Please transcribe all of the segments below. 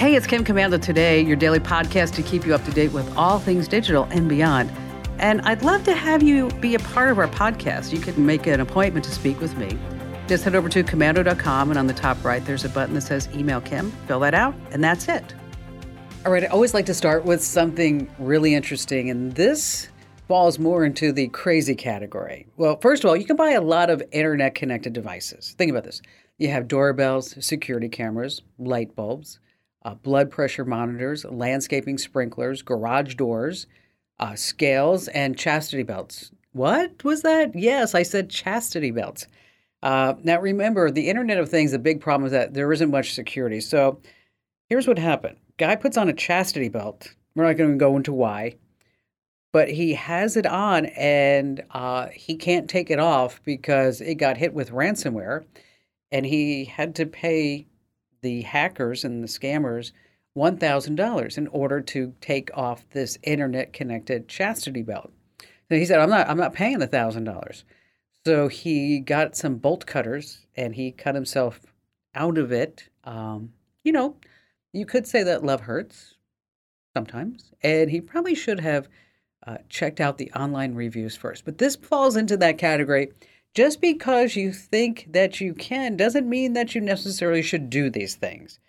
Hey, it's Kim Komando today, your daily podcast to keep you up to date with all things digital and beyond. And I'd love to have you be a part of our podcast. You can make an appointment to speak with me. Just head over to komando.com, and on the top right, there's a button that says Email Kim. Fill that out, and that's it. All right, I always like to start with something really interesting, and this falls more into the crazy category. Well, first of all, you can buy a lot of internet connected devices. Think about this you have doorbells, security cameras, light bulbs, uh, blood pressure monitors, landscaping sprinklers, garage doors, uh, scales, and chastity belts. What was that? Yes, I said chastity belts. Uh, now, remember, the Internet of Things, the big problem is that there isn't much security. So here's what happened guy puts on a chastity belt. We're not going to go into why, but he has it on and uh, he can't take it off because it got hit with ransomware and he had to pay the hackers and the scammers $1,000 in order to take off this internet connected chastity belt. So he said, I'm not, I'm not paying the $1,000. So he got some bolt cutters and he cut himself out of it. Um, you know, you could say that love hurts sometimes, and he probably should have uh, checked out the online reviews first. But this falls into that category. Just because you think that you can doesn't mean that you necessarily should do these things.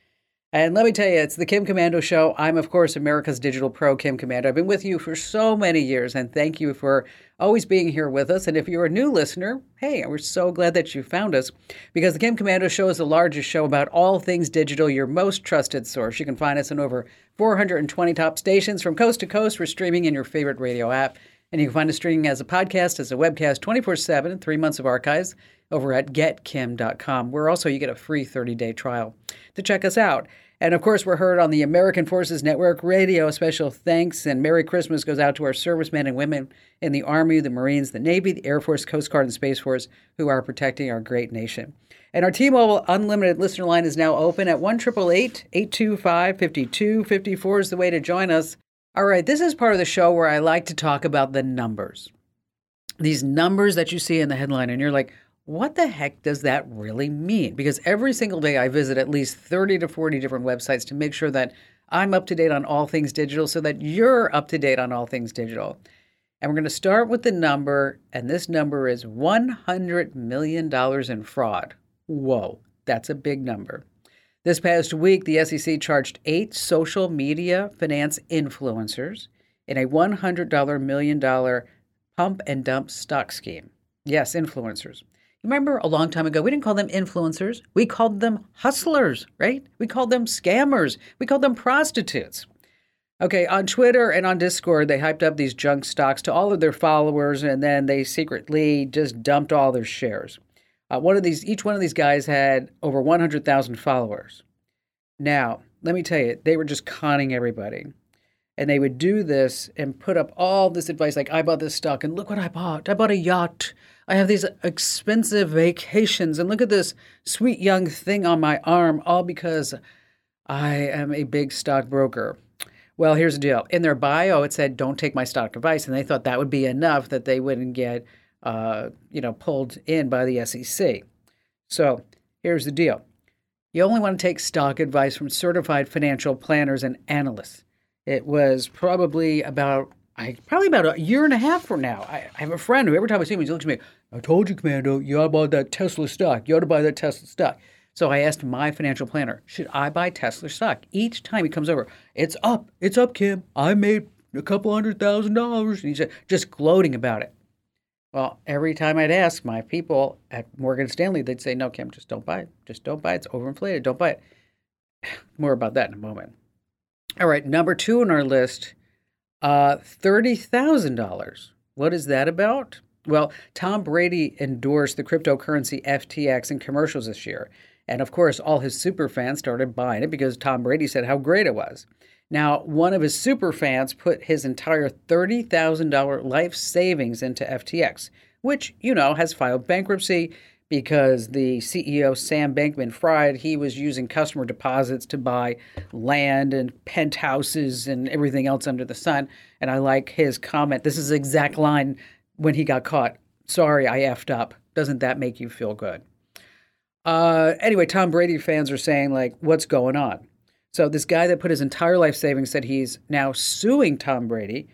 And let me tell you, it's the Kim Komando Show. I'm, of course, America's digital pro, Kim Komando. I've been with you for so many years, and thank you for always being here with us. And if you're a new listener, hey, we're so glad that you found us because the Kim Komando Show is the largest show about all things digital, your most trusted source. You can find us in over 420 top stations from coast to coast. We're streaming in your favorite radio app. And you can find us streaming as a podcast, as a webcast, 24 7, three months of archives over at getkim.com, where also you get a free 30 day trial to check us out. And of course, we're heard on the American Forces Network Radio. Special thanks and Merry Christmas goes out to our servicemen and women in the Army, the Marines, the Navy, the Air Force, Coast Guard, and Space Force who are protecting our great nation. And our T-Mobile Unlimited listener line is now open at 1 888 825 5254 is the way to join us. All right, this is part of the show where I like to talk about the numbers. These numbers that you see in the headline, and you're like, what the heck does that really mean? Because every single day I visit at least 30 to 40 different websites to make sure that I'm up to date on all things digital so that you're up to date on all things digital. And we're going to start with the number, and this number is $100 million in fraud. Whoa, that's a big number. This past week, the SEC charged eight social media finance influencers in a $100 million pump and dump stock scheme. Yes, influencers. You Remember a long time ago, we didn't call them influencers. We called them hustlers, right? We called them scammers. We called them prostitutes. Okay, on Twitter and on Discord, they hyped up these junk stocks to all of their followers, and then they secretly just dumped all their shares. Uh, one of these, each one of these guys had over 100,000 followers. Now, let me tell you, they were just conning everybody. And they would do this and put up all this advice like, I bought this stock and look what I bought. I bought a yacht. I have these expensive vacations, and look at this sweet young thing on my arm, all because I am a big stockbroker. Well, here's the deal. In their bio, it said, "Don't take my stock advice," and they thought that would be enough that they wouldn't get, uh, you know, pulled in by the SEC. So here's the deal: you only want to take stock advice from certified financial planners and analysts. It was probably about I probably about a year and a half from now, I, I, have a friend who every time I see him, he looks at me, I told you, Komando, you ought to buy that Tesla stock. You ought to buy that Tesla stock. So I asked my financial planner, should I buy Tesla stock? Each time he comes over, it's up. It's up, Kim. I made a couple hundred thousand dollars. And he's just gloating about it. Well, every time I'd ask my people at Morgan Stanley, they'd say, no, Kim, just don't buy it. Just don't buy it. It's overinflated. Don't buy it. More about that in a moment. All right, number two on our list uh, $30,000. What is that about? Well, Tom Brady endorsed the cryptocurrency FTX in commercials this year. And of course, all his super fans started buying it because Tom Brady said how great it was. Now, one of his super fans put his entire $30,000 life savings into FTX, which, you know, has filed bankruptcy because the CEO, Sam Bankman Fried, he was using customer deposits to buy land and penthouses and everything else under the sun. And I like his comment. This is the exact line when he got caught. Sorry, I effed up. Doesn't that make you feel good? Uh, anyway, Tom Brady fans are saying, like, what's going on? So this guy that put his entire life savings said he's now suing Tom Brady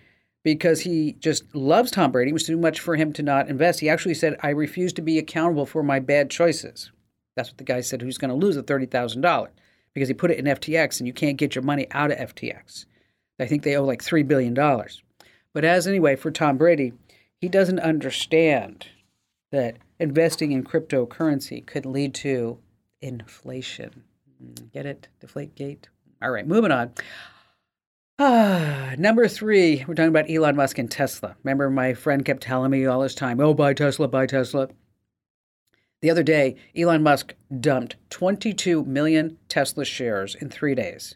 because he just loves Tom Brady. It was too much for him to not invest. He actually said, I refuse to be accountable for my bad choices. That's what the guy said who's going to lose the $30,000 because he put it in FTX and you can't get your money out of FTX. I think they owe like $3 billion. But as anyway, for Tom Brady, he doesn't understand that investing in cryptocurrency could lead to inflation. Get it? Deflate gate. All right, moving on. Ah, number three, we're talking about Elon Musk and Tesla. Remember, my friend kept telling me all this time, oh, buy Tesla, buy Tesla. The other day, Elon Musk dumped 22 million Tesla shares in three days.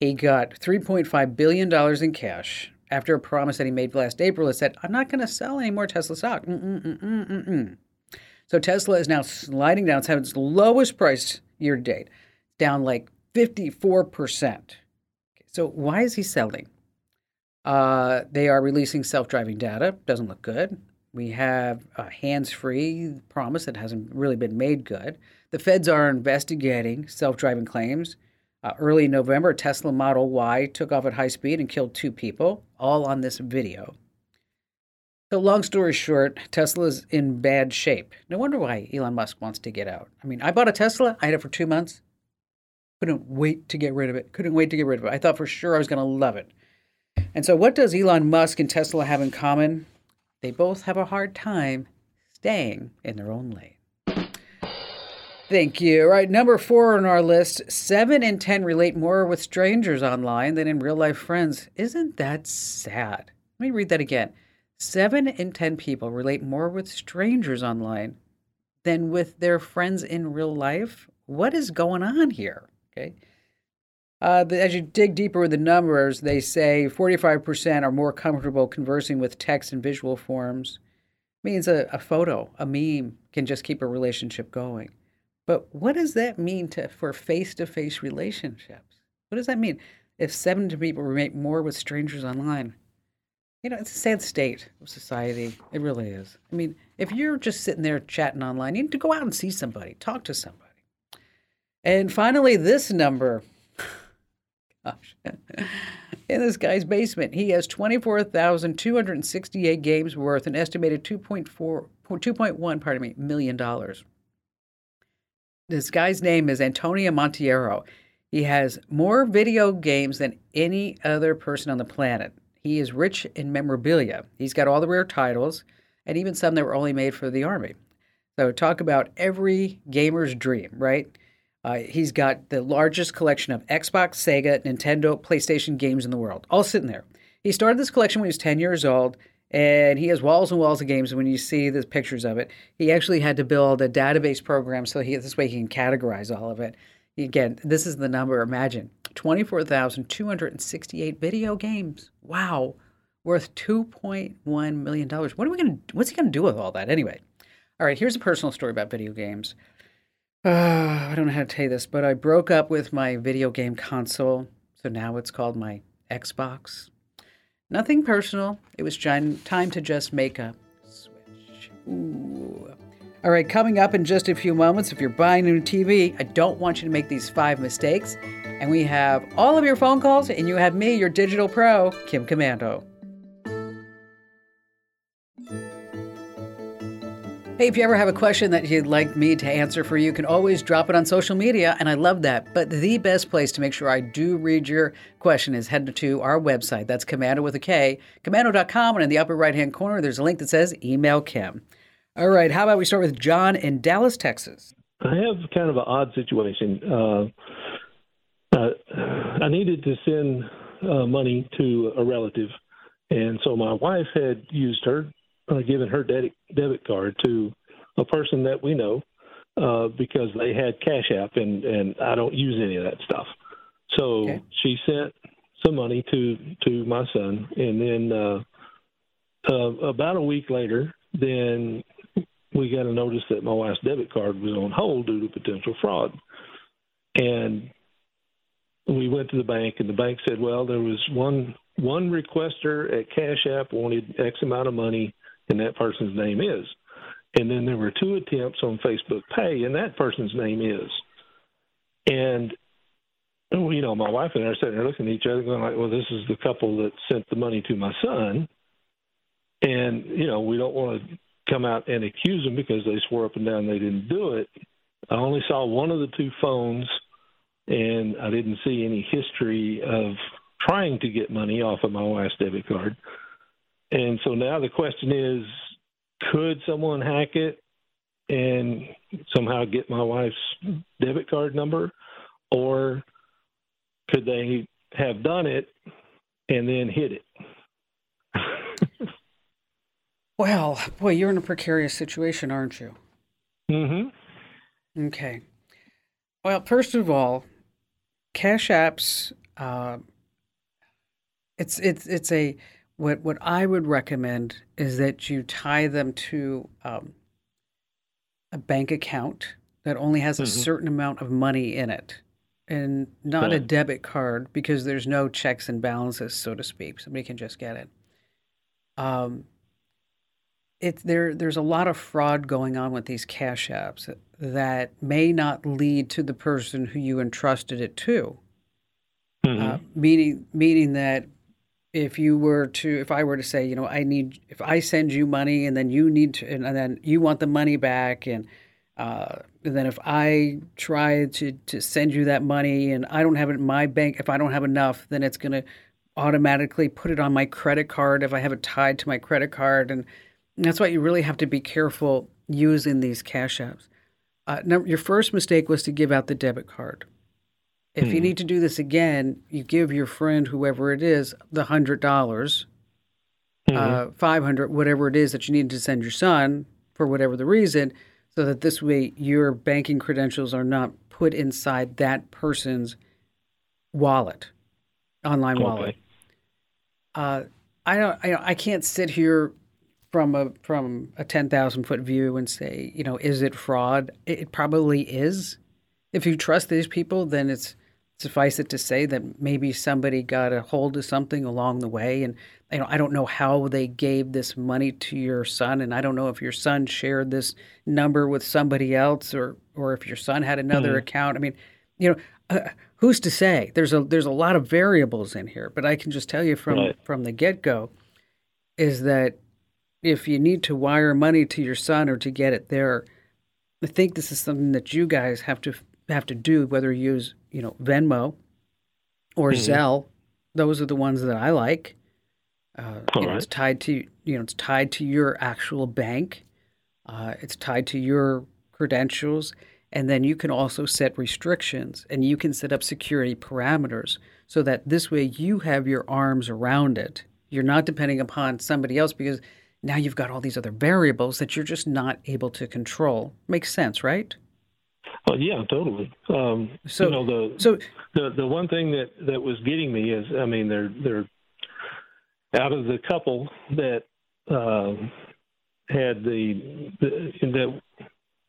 He got $3.5 billion in cash after a promise that he made last April that said, I'm not going to sell any more Tesla stock. Mm-mm-mm-mm-mm. So Tesla is now sliding down. It's having its lowest price year to date, down like 54%. So why is he selling? Uh, they are releasing self-driving data. Doesn't look good. We have a hands-free promise that hasn't really been made good. The feds are investigating self-driving claims. Uh, early November, Tesla Model Y took off at high speed and killed two people, all on this video. So, long story short, Tesla's in bad shape. No wonder why Elon Musk wants to get out. I mean, I bought a Tesla, I had it for two months. Couldn't wait to get rid of it. Couldn't wait to get rid of it. I thought for sure I was going to love it. And so, what does Elon Musk and Tesla have in common? They both have a hard time staying in their own lane. Thank you. All right, number four on our list seven in 10 relate more with strangers online than in real life friends. Isn't that sad? Let me read that again. Seven in 10 people relate more with strangers online than with their friends in real life. What is going on here? Okay. Uh, the, as you dig deeper with the numbers, they say 45% are more comfortable conversing with text and visual forms. means a, a photo, a meme can just keep a relationship going. But what does that mean to, for face to face relationships? What does that mean? If seven people relate more with strangers online, you know, it's a sad state of society. It really is. I mean, if you're just sitting there chatting online, you need to go out and see somebody, talk to somebody. And finally, this number. Gosh. In this guy's basement, he has 24,268 games worth an estimated 2.4 2.1, pardon me, million dollars. This guy's name is Antonio Monteiro. He has more video games than any other person on the planet. He is rich in memorabilia. He's got all the rare titles and even some that were only made for the Army. So, talk about every gamer's dream, right? Uh, he's got the largest collection of Xbox, Sega, Nintendo, PlayStation games in the world, all sitting there. He started this collection when he was 10 years old and he has walls and walls of games. And When you see the pictures of it, he actually had to build a database program so he this way he can categorize all of it. Again, this is the number. Imagine twenty-four thousand two hundred and sixty-eight video games. Wow, worth two point one million dollars. What are we gonna? What's he gonna do with all that anyway? All right, here's a personal story about video games. Uh, I don't know how to tell you this, but I broke up with my video game console, so now it's called my Xbox. Nothing personal. It was time to just make a switch. Ooh. All right, coming up in just a few moments, if you're buying a new TV, I don't want you to make these five mistakes. And we have all of your phone calls, and you have me, your digital pro, Kim Komando. Hey, if you ever have a question that you'd like me to answer for you, you can always drop it on social media, and I love that. But the best place to make sure I do read your question is head to our website. That's Komando with a K, komando.com, and in the upper right hand corner, there's a link that says Email Kim. All right, how about we start with John in Dallas, Texas? I have kind of an odd situation. Uh, uh, I needed to send uh, money to a relative, and so my wife had used her uh, giving her debit debit card to a person that we know uh, because they had Cash App, and and I don't use any of that stuff. So okay. she sent some money to to my son, and then uh, uh, about a week later, then we got a notice that my wife's debit card was on hold due to potential fraud, and we went to the bank, and the bank said, well, there was one one requester at Cash App wanted X amount of money and that person's name is. And then there were two attempts on Facebook Pay, and that person's name is. And you know, my wife and I are sitting there looking at each other, going like, "Well, this is the couple that sent the money to my son," and you know, we don't want to come out and accuse them because they swore up and down they didn't do it. I only saw one of the two phones, and I didn't see any history of trying to get money off of my wife's debit card. And so now the question is, could someone hack it and somehow get my wife's debit card number, or could they have done it and then hid it? well, boy, you're in a precarious situation, aren't you? Mm-hmm. Okay. Well, first of all, Cash Apps, uh, it's it's it's a what what I would recommend is that you tie them to um, a bank account that only has a mm-hmm. certain amount of money in it and not a debit card because there's no checks and balances, so to speak. Somebody can just get it. Um, it there there's a lot of fraud going on with these cash apps that may not lead to the person who you entrusted it to. Mm-hmm. Uh, meaning meaning that if you were to if I were to say, you know, I need if I send you money and then you need to and, and then you want the money back and uh, and then if I try to, to send you that money and I don't have it in my bank, if I don't have enough, then it's going to automatically put it on my credit card if I have it tied to my credit card. And that's why you really have to be careful using these cash apps. Uh, number, your first mistake was to give out the debit card. If hmm. you need to do this again, you give your friend, whoever it is, the hundred dollars, mm-hmm. uh, five hundred, whatever it is that you need to send your son for whatever the reason so that this way your banking credentials are not put inside that person's wallet, online okay. wallet. Uh, I don't. I, I can't sit here from a from a ten thousand foot view and say, you know, is it fraud? It, it probably is. If you trust these people, then it's suffice it to say that maybe somebody got a hold of something along the way and you know, I don't know how they gave this money to your son, and I don't know if your son shared this number with somebody else, or or if your son had another mm-hmm. account. I mean, you know, uh, who's to say? There's a there's a lot of variables in here, but I can just tell you from right. from the get go, is that if you need to wire money to your son or to get it there, I think this is something that you guys have to have to do, whether you use you know Venmo or mm-hmm. Zelle. Those are the ones that I like. Uh, you know, right. It's tied to you know it's tied to your actual bank. Uh, it's tied to your credentials, and then you can also set restrictions and you can set up security parameters so that this way you have your arms around it. You're not depending upon somebody else because now you've got all these other variables that you're just not able to control. Makes sense, right? Well, yeah, totally. Um, so, you know, the so the the one thing that that was getting me is, I mean, they're they're out of the couple that um, had the, the that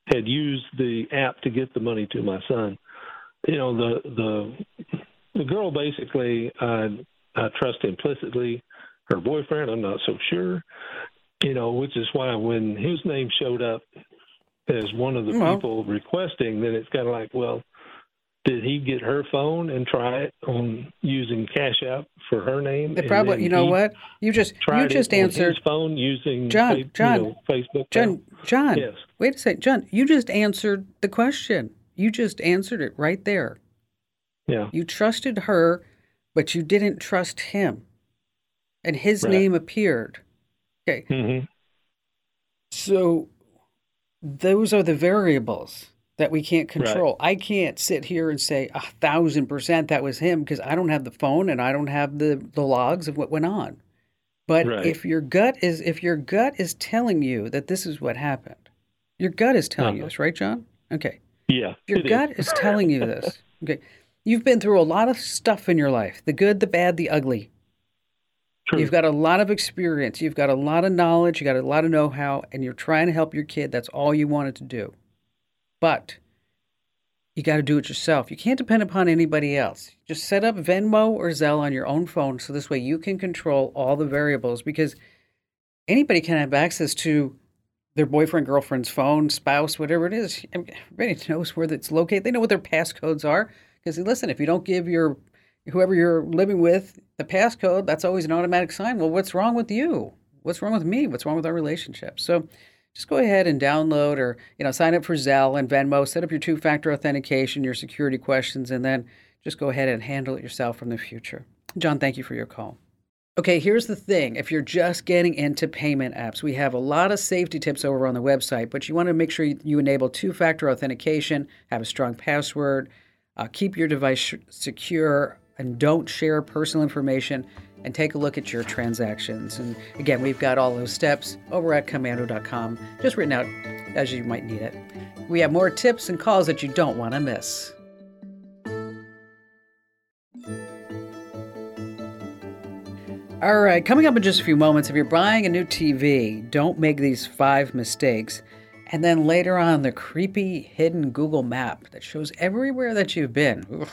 had used the app to get the money to my son. You know, the the the girl basically I I trust implicitly. Her boyfriend, I'm not so sure. You know, which is why when his name showed up as one of the well, people requesting, then it's kind of like, well, did he get her phone and try it on using Cash App for her name? It probably, you know what? You just you just answered phone using John. John, you know, Facebook. John. John. Yes. Wait a second, John. You just answered the question. You just answered it right there. Yeah. You trusted her, but you didn't trust him, and his right. name appeared. Okay. Mm-hmm. So those are the variables that we can't control. Right. I can't sit here and say a thousand percent that was him because I don't have the phone and I don't have the, the logs of what went on. But right. if your gut is if your gut is telling you that this is what happened, your gut is telling uh-huh. you this, right, John? Okay. Yeah. Your gut is. is telling you this. Okay. You've been through a lot of stuff in your life the good, the bad, the ugly. True. You've got a lot of experience. You've got a lot of knowledge. You got a lot of know how, and you're trying to help your kid. That's all you wanted to do. But you got to do it yourself. You can't depend upon anybody else. Just set up Venmo or Zelle on your own phone so this way you can control all the variables because anybody can have access to their boyfriend, girlfriend's phone, spouse, whatever it is. Everybody knows where it's located. They know what their passcodes are Because listen, if you don't give your whoever you're living with the passcode, that's always an automatic sign. Well, what's wrong with you? What's wrong with me? What's wrong with our relationship? So just go ahead and download or you know sign up for Zelle and Venmo, set up your two-factor authentication, your security questions, and then just go ahead and handle it yourself from the future. John, thank you for your call. Okay, here's the thing. If you're just getting into payment apps, we have a lot of safety tips over on the website, but you want to make sure you enable two factor authentication, have a strong password, uh, keep your device secure, and don't share personal information. And take a look at your transactions. And again, we've got all those steps over at komando.com, just written out as you might need it. We have more tips and calls that you don't want to miss. All right, coming up in just a few moments, if you're buying a new TV, don't make these five mistakes. And then later on, the creepy hidden Google map that shows everywhere that you've been. Ugh.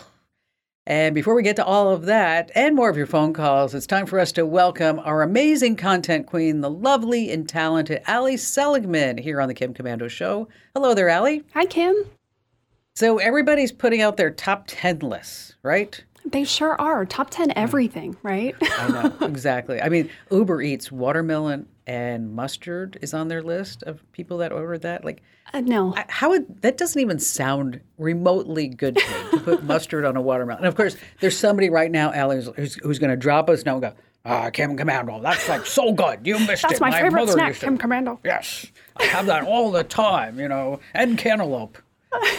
And before we get to all of that and more of your phone calls, it's time for us to welcome our amazing content queen, the lovely and talented Ali Seligman, here on the Kim Komando Show. Hello there, Ali. Hi, Kim. So everybody's putting out their top 10 lists, right? They sure are. Top 10 everything, right? I know, exactly. I mean, Uber Eats watermelon and mustard is on their list of people that ordered that. Like, uh, no. How would that doesn't even sound remotely good to me to put mustard on a watermelon. And of course, there's somebody right now, Ali, who's, who's going to drop us now and go, Ah, Kim Komando, that's like so good. You missed that's it. That's my, my favorite snack, Kim Komando. Yes, I have that all the time, you know, and cantaloupe.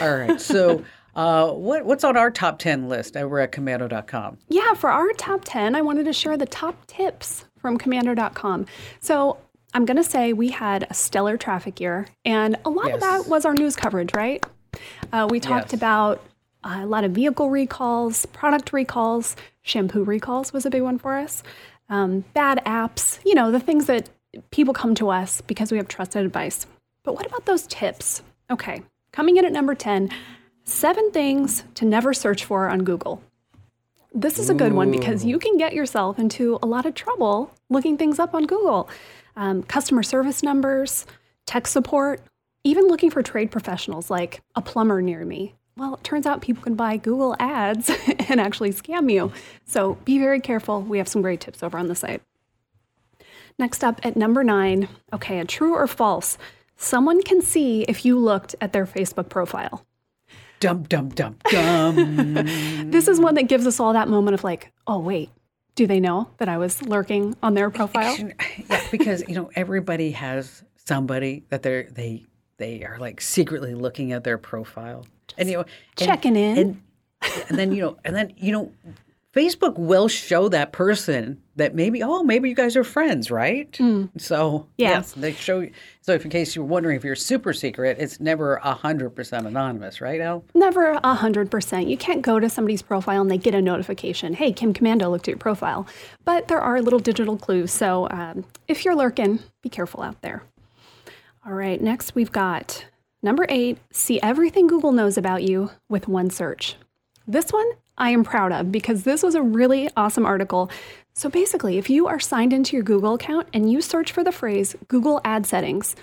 All right, so uh, what, what's on our top 10 list over at komando.com? Yeah, for our top 10, I wanted to share the top tips from komando.com. So I'm going to say we had a stellar traffic year, and a lot yes. of that was our news coverage, right? Uh, we talked yes. about uh, a lot of vehicle recalls, product recalls, shampoo recalls was a big one for us, um, bad apps, you know, the things that people come to us because we have trusted advice. But what about those tips? Okay, coming in at number 10 Seven things to never search for on Google. This is a good one because you can get yourself into a lot of trouble looking things up on Google. Um, customer service numbers, tech support, even looking for trade professionals like a plumber near me. Well, it turns out people can buy Google ads and actually scam you. So be very careful. We have some great tips over on the site. Next up at number nine, okay, a true or false. Someone can see if you looked at their Facebook profile. Dum, dum, dum, dum. this is one that gives us all that moment of like, oh, wait, do they know that I was lurking on their profile? Yeah, because, you know, everybody has somebody that they're, they, they are like secretly looking at their profile. Just and, you know, checking in. And, and then, you know, and then, you know, Facebook will show that person that maybe, oh, maybe you guys are friends, right? Mm. So, yeah. yes, they show you. So, if in case you're wondering if you're super secret, it's never 100% anonymous, right, Al? Never 100%. You can't go to somebody's profile and they get a notification, hey, Kim Komando looked at your profile. But there are little digital clues. So, um, if you're lurking, be careful out there. All right, next we've got number eight see everything Google knows about you with one search. This one I am proud of because this was a really awesome article. So basically, if you are signed into your Google account and you search for the phrase Google ad settings,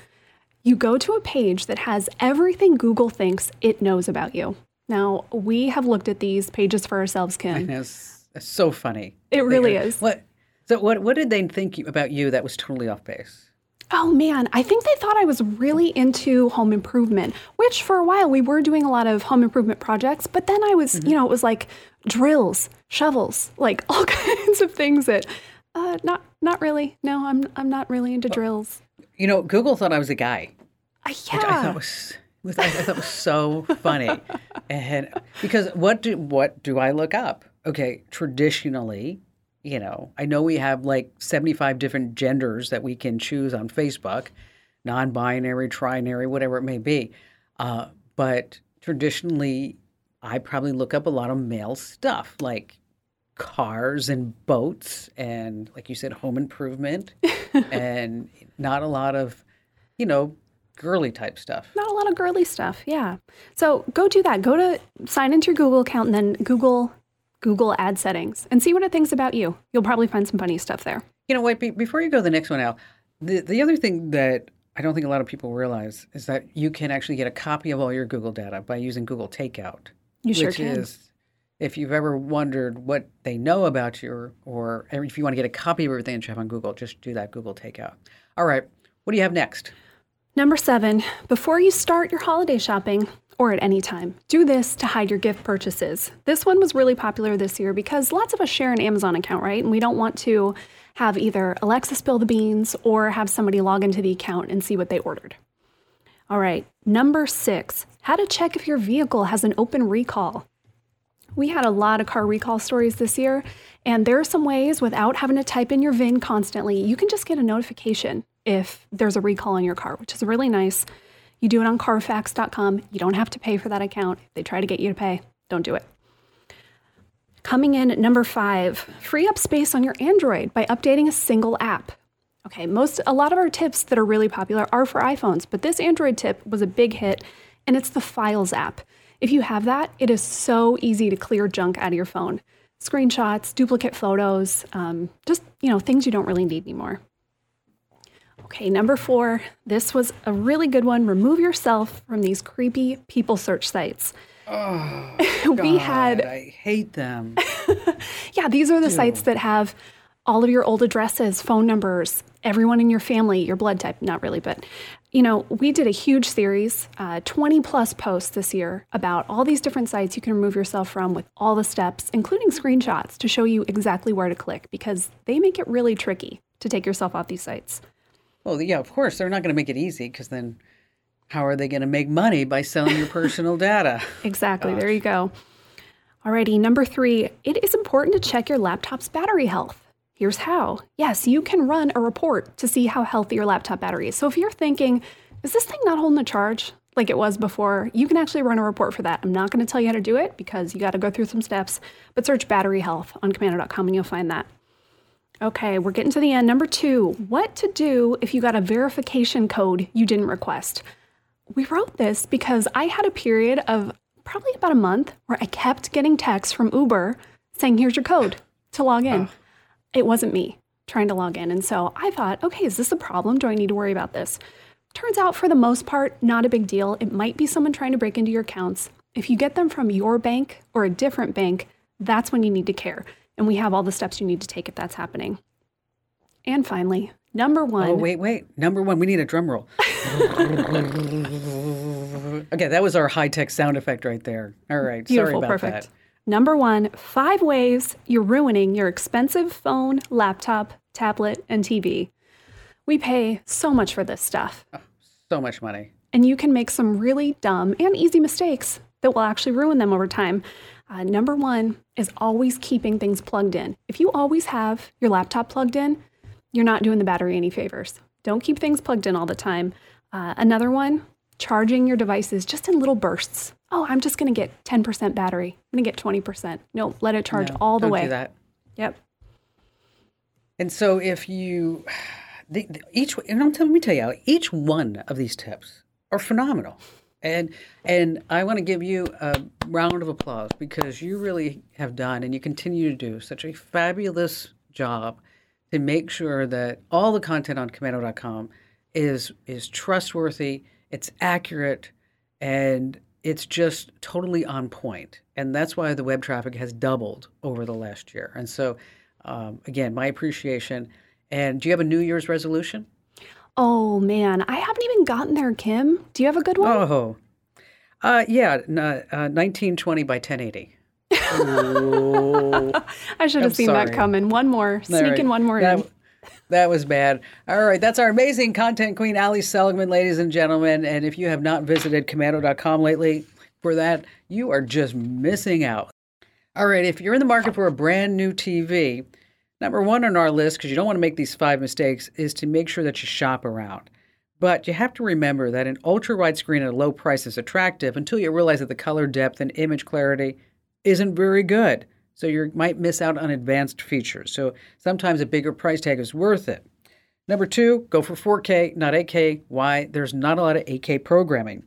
you go to a page that has everything Google thinks it knows about you. Now, we have looked at these pages for ourselves, Kim. It's, it's so funny. It really is. What, so, what, what did they think about you that was totally off base? Oh man, I think they thought I was really into home improvement, which for a while we were doing a lot of home improvement projects, but then I was, mm-hmm. you know, it was like drills, shovels, like all kinds of things that uh, not not really. No, I'm I'm not really into drills. You know, Google thought I was a guy. Uh, yeah. I thought was, was I thought was so funny. and because what do what do I look up? Okay, traditionally you know, I know we have like 75 different genders that we can choose on Facebook, non binary, trinary, whatever it may be. Uh, but traditionally, I probably look up a lot of male stuff like cars and boats and, like you said, home improvement and not a lot of, you know, girly type stuff. Not a lot of girly stuff, yeah. So go do that. Go to sign into your Google account and then Google Google ad settings and see what it thinks about you. You'll probably find some funny stuff there. You know, wait, be, before you go to the next one, Al, the, the other thing that I don't think a lot of people realize is that you can actually get a copy of all your Google data by using Google Takeout. You sure can. Is, if you've ever wondered what they know about you, or, or if you want to get a copy of everything that you have on Google, just do that Google Takeout. All right, what do you have next? Number seven, before you start your holiday shopping, or at any time, do this to hide your gift purchases. This one was really popular this year because lots of us share an Amazon account, right? And we don't want to have either Alexa spill the beans or have somebody log into the account and see what they ordered. All right, number six, how to check if your vehicle has an open recall. We had a lot of car recall stories this year, and there are some ways without having to type in your VIN constantly, you can just get a notification if there's a recall on your car, which is really nice. You do it on carfax.com. You don't have to pay for that account. If they try to get you to pay, don't do it. Coming in at number five, free up space on your Android by updating a single app. Okay, most a lot of our tips that are really popular are for iPhones, but this Android tip was a big hit, and it's the Files app. If you have that, it is so easy to clear junk out of your phone. Screenshots, duplicate photos, um, just you know things you don't really need anymore. Okay, number four. This was a really good one. Remove yourself from these creepy people search sites. Oh, we God, had. I hate them. yeah, these are the Ew. sites that have all of your old addresses, phone numbers, everyone in your family, your blood type. Not really, but you know, we did a huge series, uh, 20 plus posts this year about all these different sites you can remove yourself from with all the steps, including screenshots to show you exactly where to click because they make it really tricky to take yourself off these sites. Well, yeah, of course, they're not going to make it easy because then how are they going to make money by selling your personal data? exactly. Gosh. There you go. Alrighty, number three, it is important to check your laptop's battery health. Here's how. Yes, you can run a report to see how healthy your laptop battery is. So if you're thinking, is this thing not holding a charge like it was before? You can actually run a report for that. I'm not going to tell you how to do it because you got to go through some steps, but search battery health on komando.com and you'll find that. Okay, we're getting to the end. Number two, what to do if you got a verification code you didn't request. We wrote this because I had a period of probably about a month where I kept getting texts from Uber saying, here's your code to log in. Oh it wasn't me trying to log in. And so I thought, okay, is this a problem? Do I need to worry about this? Turns out, for the most part, not a big deal. It might be someone trying to break into your accounts. If you get them from your bank or a different bank, that's when you need to care. And we have all the steps you need to take if that's happening. And finally, number oh, one. Oh, wait, wait. Number one, we need a drum roll. okay, that was our high tech sound effect right there. All right. Beautiful, sorry about perfect. that. Number one, five ways you're ruining your expensive phone, laptop, tablet, and TV. We pay so much for this stuff. Oh, so much money. And you can make some really dumb and easy mistakes that will actually ruin them over time. Uh, number one is always keeping things plugged in. If you always have your laptop plugged in, you're not doing the battery any favors. Don't keep things plugged in all the time. Uh, another one, charging your devices just in little bursts oh, I'm just going to get 10% battery. I'm going to get 20%. No, let it charge no, all the way. Do that. Yep. And so if you, the, the, each, and let me tell you, each one of these tips are phenomenal. And and I want to give you a round of applause because you really have done and you continue to do such a fabulous job to make sure that all the content on komando.com is is trustworthy, it's accurate, and it's just totally on point. And that's why the web traffic has doubled over the last year. And so, um, again, my appreciation. And do you have a New Year's resolution? Oh, man. I haven't even gotten there, Kim. Do you have a good one? Oh, uh, yeah, n- uh, 1920 by 1080. I should have I'm seen sorry. that coming. One more. sneaking right. one more that, in. That was bad. All right, that's our amazing content queen, Ali Seligman, ladies and gentlemen. And if you have not visited komando.com lately for that, you are just missing out. All right, if you're in the market for a brand new TV, number one on our list, because you don't want to make these five mistakes, is to make sure that you shop around. But you have to remember that an ultra wide screen at a low price is attractive until you realize that the color depth and image clarity isn't very good. So you might miss out on advanced features. So sometimes a bigger price tag is worth it. Number two, go for 4K, not 8K. Why? There's not a lot of 8K programming.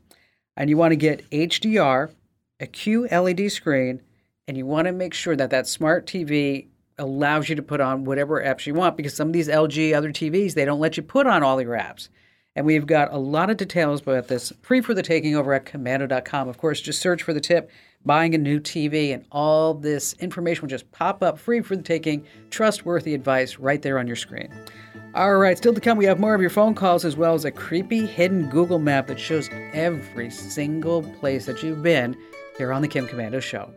And you want to get HDR, a QLED screen, and you want to make sure that that smart TV allows you to put on whatever apps you want because some of these LG other TVs, they don't let you put on all your apps. And we've got a lot of details about this free for the taking over at komando.com. Of course, just search for the tip buying a new TV, and all this information will just pop up free for the taking. Trustworthy advice right there on your screen. All right, still to come, we have more of your phone calls as well as a creepy hidden Google map that shows every single place that you've been here on the Kim Komando Show.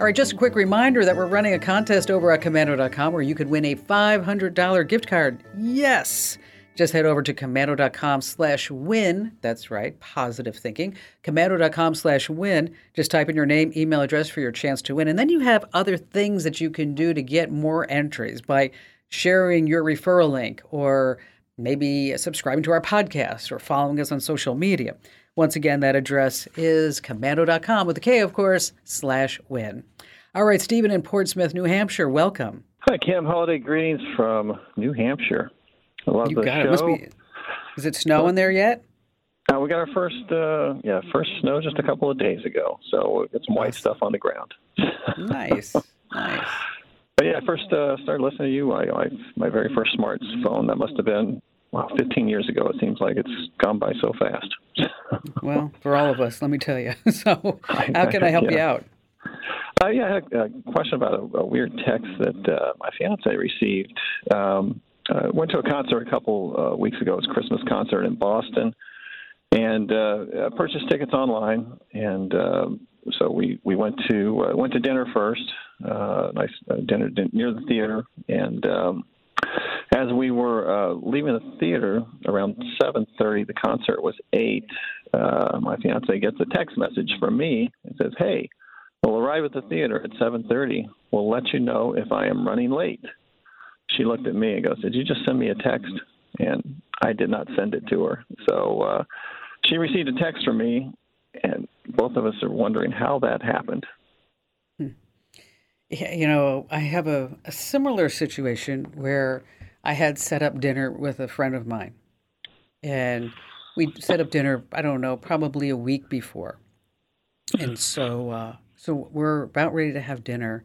All right, just a quick reminder that we're running a contest over at komando.com where you could win a $500 gift card. Yes! Just head over to komando.com slash win. That's right, positive thinking. Komando.com slash win. Just type in your name, email address for your chance to win. And then you have other things that you can do to get more entries by sharing your referral link or maybe subscribing to our podcast or following us on social media. Once again, that address is komando.com with a K, of course, slash win. All right, Stephen in Portsmouth, New Hampshire, welcome. Hi, Kim. Holiday greetings from New Hampshire. I love you the got show. It. Must be, is it snowing there yet? Uh, we got our first, uh, yeah, first snow just a couple of days ago. So we got some white stuff on the ground. nice, nice. But yeah, I first uh, started listening to you. I, I my very first smartphone. That must have been wow, 15 years ago. It seems like it's gone by so fast. well, for all of us, let me tell you. So, how can I help yeah. you out? Uh, yeah, I had a question about a, a weird text that uh, my fiance received. Um, uh, went to a concert a couple uh, weeks ago. It was a Christmas concert in Boston, and uh, purchased tickets online. And uh, so we we went to uh, went to dinner first. Uh, nice uh, dinner near the theater, and um, as we were uh, leaving the theater around 7:30, the concert was eight. Uh, my fiance gets a text message from me. It says, "Hey, we'll arrive at the theater at 7:30. We'll let you know if I am running late." She looked at me and goes, "Did you just send me a text?" And I did not send it to her. So uh, she received a text from me, and both of us are wondering how that happened. You know, I have a, a similar situation where I had set up dinner with a friend of mine. And we set up dinner, I don't know, probably a week before. And so uh, so we're about ready to have dinner.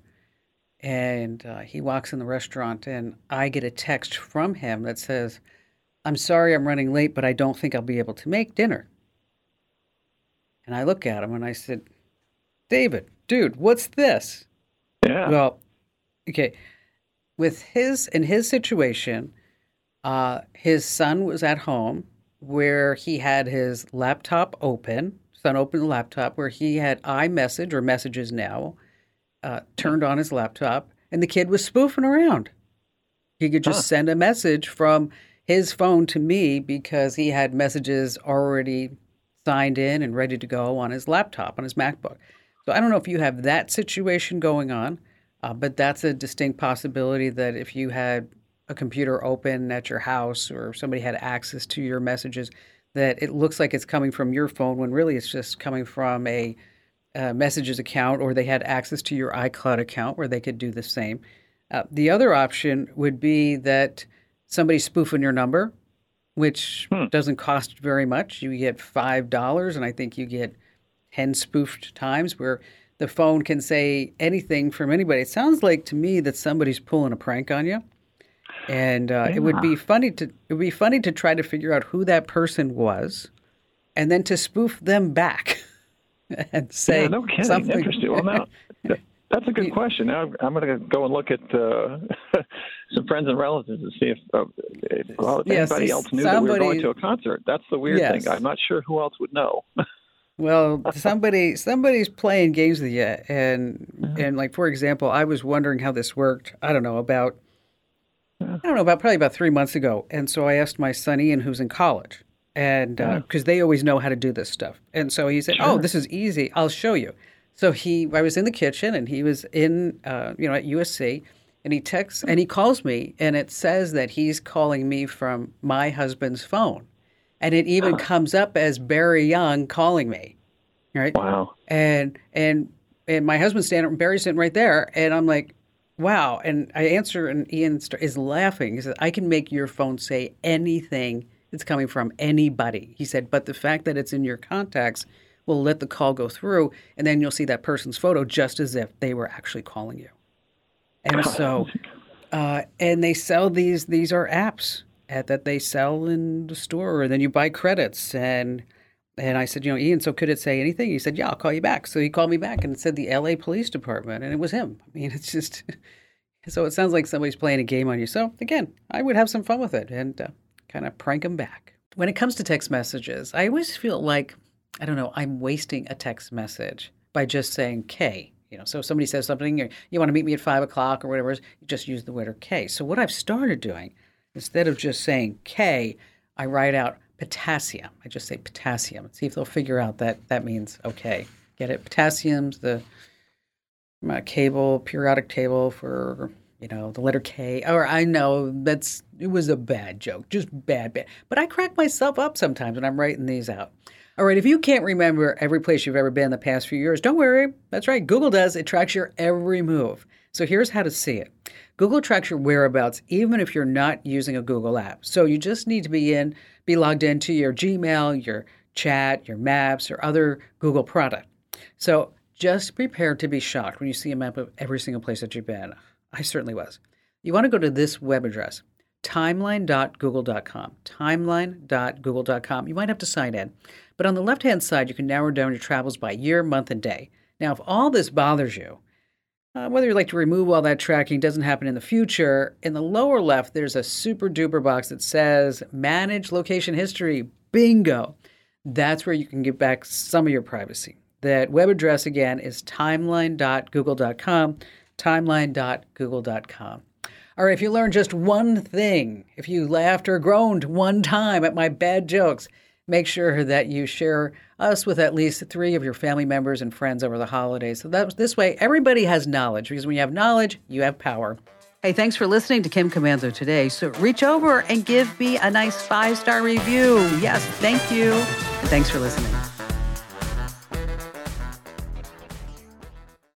And uh, he walks in the restaurant, and I get a text from him that says, I'm sorry I'm running late, but I don't think I'll be able to make dinner. And I look at him and I said, David, dude, what's this? Yeah. Well, okay. With his in his situation, uh, his son was at home where he had his laptop open. Son opened the laptop where he had iMessage or Messages Now uh, turned on his laptop, and the kid was spoofing around. He could just Huh. send a message from his phone to me because he had messages already signed in and ready to go on his laptop on his MacBook. So I don't know if you have that situation going on, uh, but that's a distinct possibility that if you had a computer open at your house or somebody had access to your messages, that it looks like it's coming from your phone when really it's just coming from a, uh messages account or they had access to your iCloud account where they could do the same. Uh, the other option would be that somebody's spoofing your number, which Hmm. doesn't cost very much. You get $5, and I think you get 10 spoofed times where the phone can say anything from anybody. It sounds like to me that somebody's pulling a prank on you. And uh, it would be funny to it would be funny to try to figure out who that person was, and then to spoof them back and say yeah, no kidding. something. Interesting. Well, now that's a good question. Now I'm going to go and look at uh, some friends and relatives to see if, uh, if, well, if Yes, anybody else knew that we were going to a concert. That's the weird Yes. thing. I'm not sure who else would know. Well, somebody somebody's playing games with you, and and like for example, I was wondering how this worked. I don't know about I don't know about probably about three months ago, and so I asked my son Ian, who's in college, and because they always know how to do this stuff, and so he said, "Oh, this is easy. I'll show you." So he, I was in the kitchen, and he was in, uh, you know, at USC, and he texts and he calls me, and it says that he's calling me from my husband's phone, and it even comes up as Barry Young calling me, right? wow. and and and my husband's standing, Barry's sitting right there, and I'm like, wow. And I answer, and Ian is laughing. He says, I can make your phone say anything that's coming from anybody. He said, but the fact that it's in your contacts will let the call go through, and then you'll see that person's photo just as if they were actually calling you. And so, uh, and they sell these. These are apps, that they sell in the store, and then you buy credits. And and I said, you know, Ian, so could it say anything? He said, yeah, I'll call you back. So he called me back and said the L.A. Police Department, and it was him. I mean, it's just so it sounds like somebody's playing a game on you. So again, I would have some fun with it and uh, kind of prank them back. When it comes to text messages, I always feel like I don't know, I'm wasting a text message by just saying K. You know, so if somebody says something, you, you want to meet me at five o'clock or whatever, you just use the letter K. So what I've started doing, instead of just saying K, I write out potassium. I just say potassium. See if they'll figure out that that means okay. Get it? Potassium's the my cable periodic table for you know the letter K. Or I know that's it was a bad joke, just bad, bad. But I crack myself up sometimes when I'm writing these out. All right, if you can't remember every place you've ever been in the past few years, don't worry. That's right, Google does. It tracks your every move. So here's how to see it. Google tracks your whereabouts even if you're not using a Google app. So you just need to be in, be logged into your Gmail, your chat, your maps, or other Google product. So just prepare to be shocked when you see a map of every single place that you've been. I certainly was. You want to go to this web address, timeline.google.com. Timeline.google.com. You might have to sign in. But on the left hand side, you can narrow down your travels by year, month, and day. Now, if all this bothers you, uh, whether you'd like to remove all that tracking doesn't happen in the future, in the lower left, there's a super duper box that says Manage Location History. Bingo! That's where you can get back some of your privacy. That web address again is timeline.google.com. Timeline.google.com. All right, if you learned just one thing, if you laughed or groaned one time at my bad jokes, make sure that you share us with at least three of your family members and friends over the holidays. So that this way, everybody has knowledge because when you have knowledge, you have power. Hey, thanks for listening to Kim Komando today. So reach over and give me a nice five star review. Yes, thank you. And thanks for listening.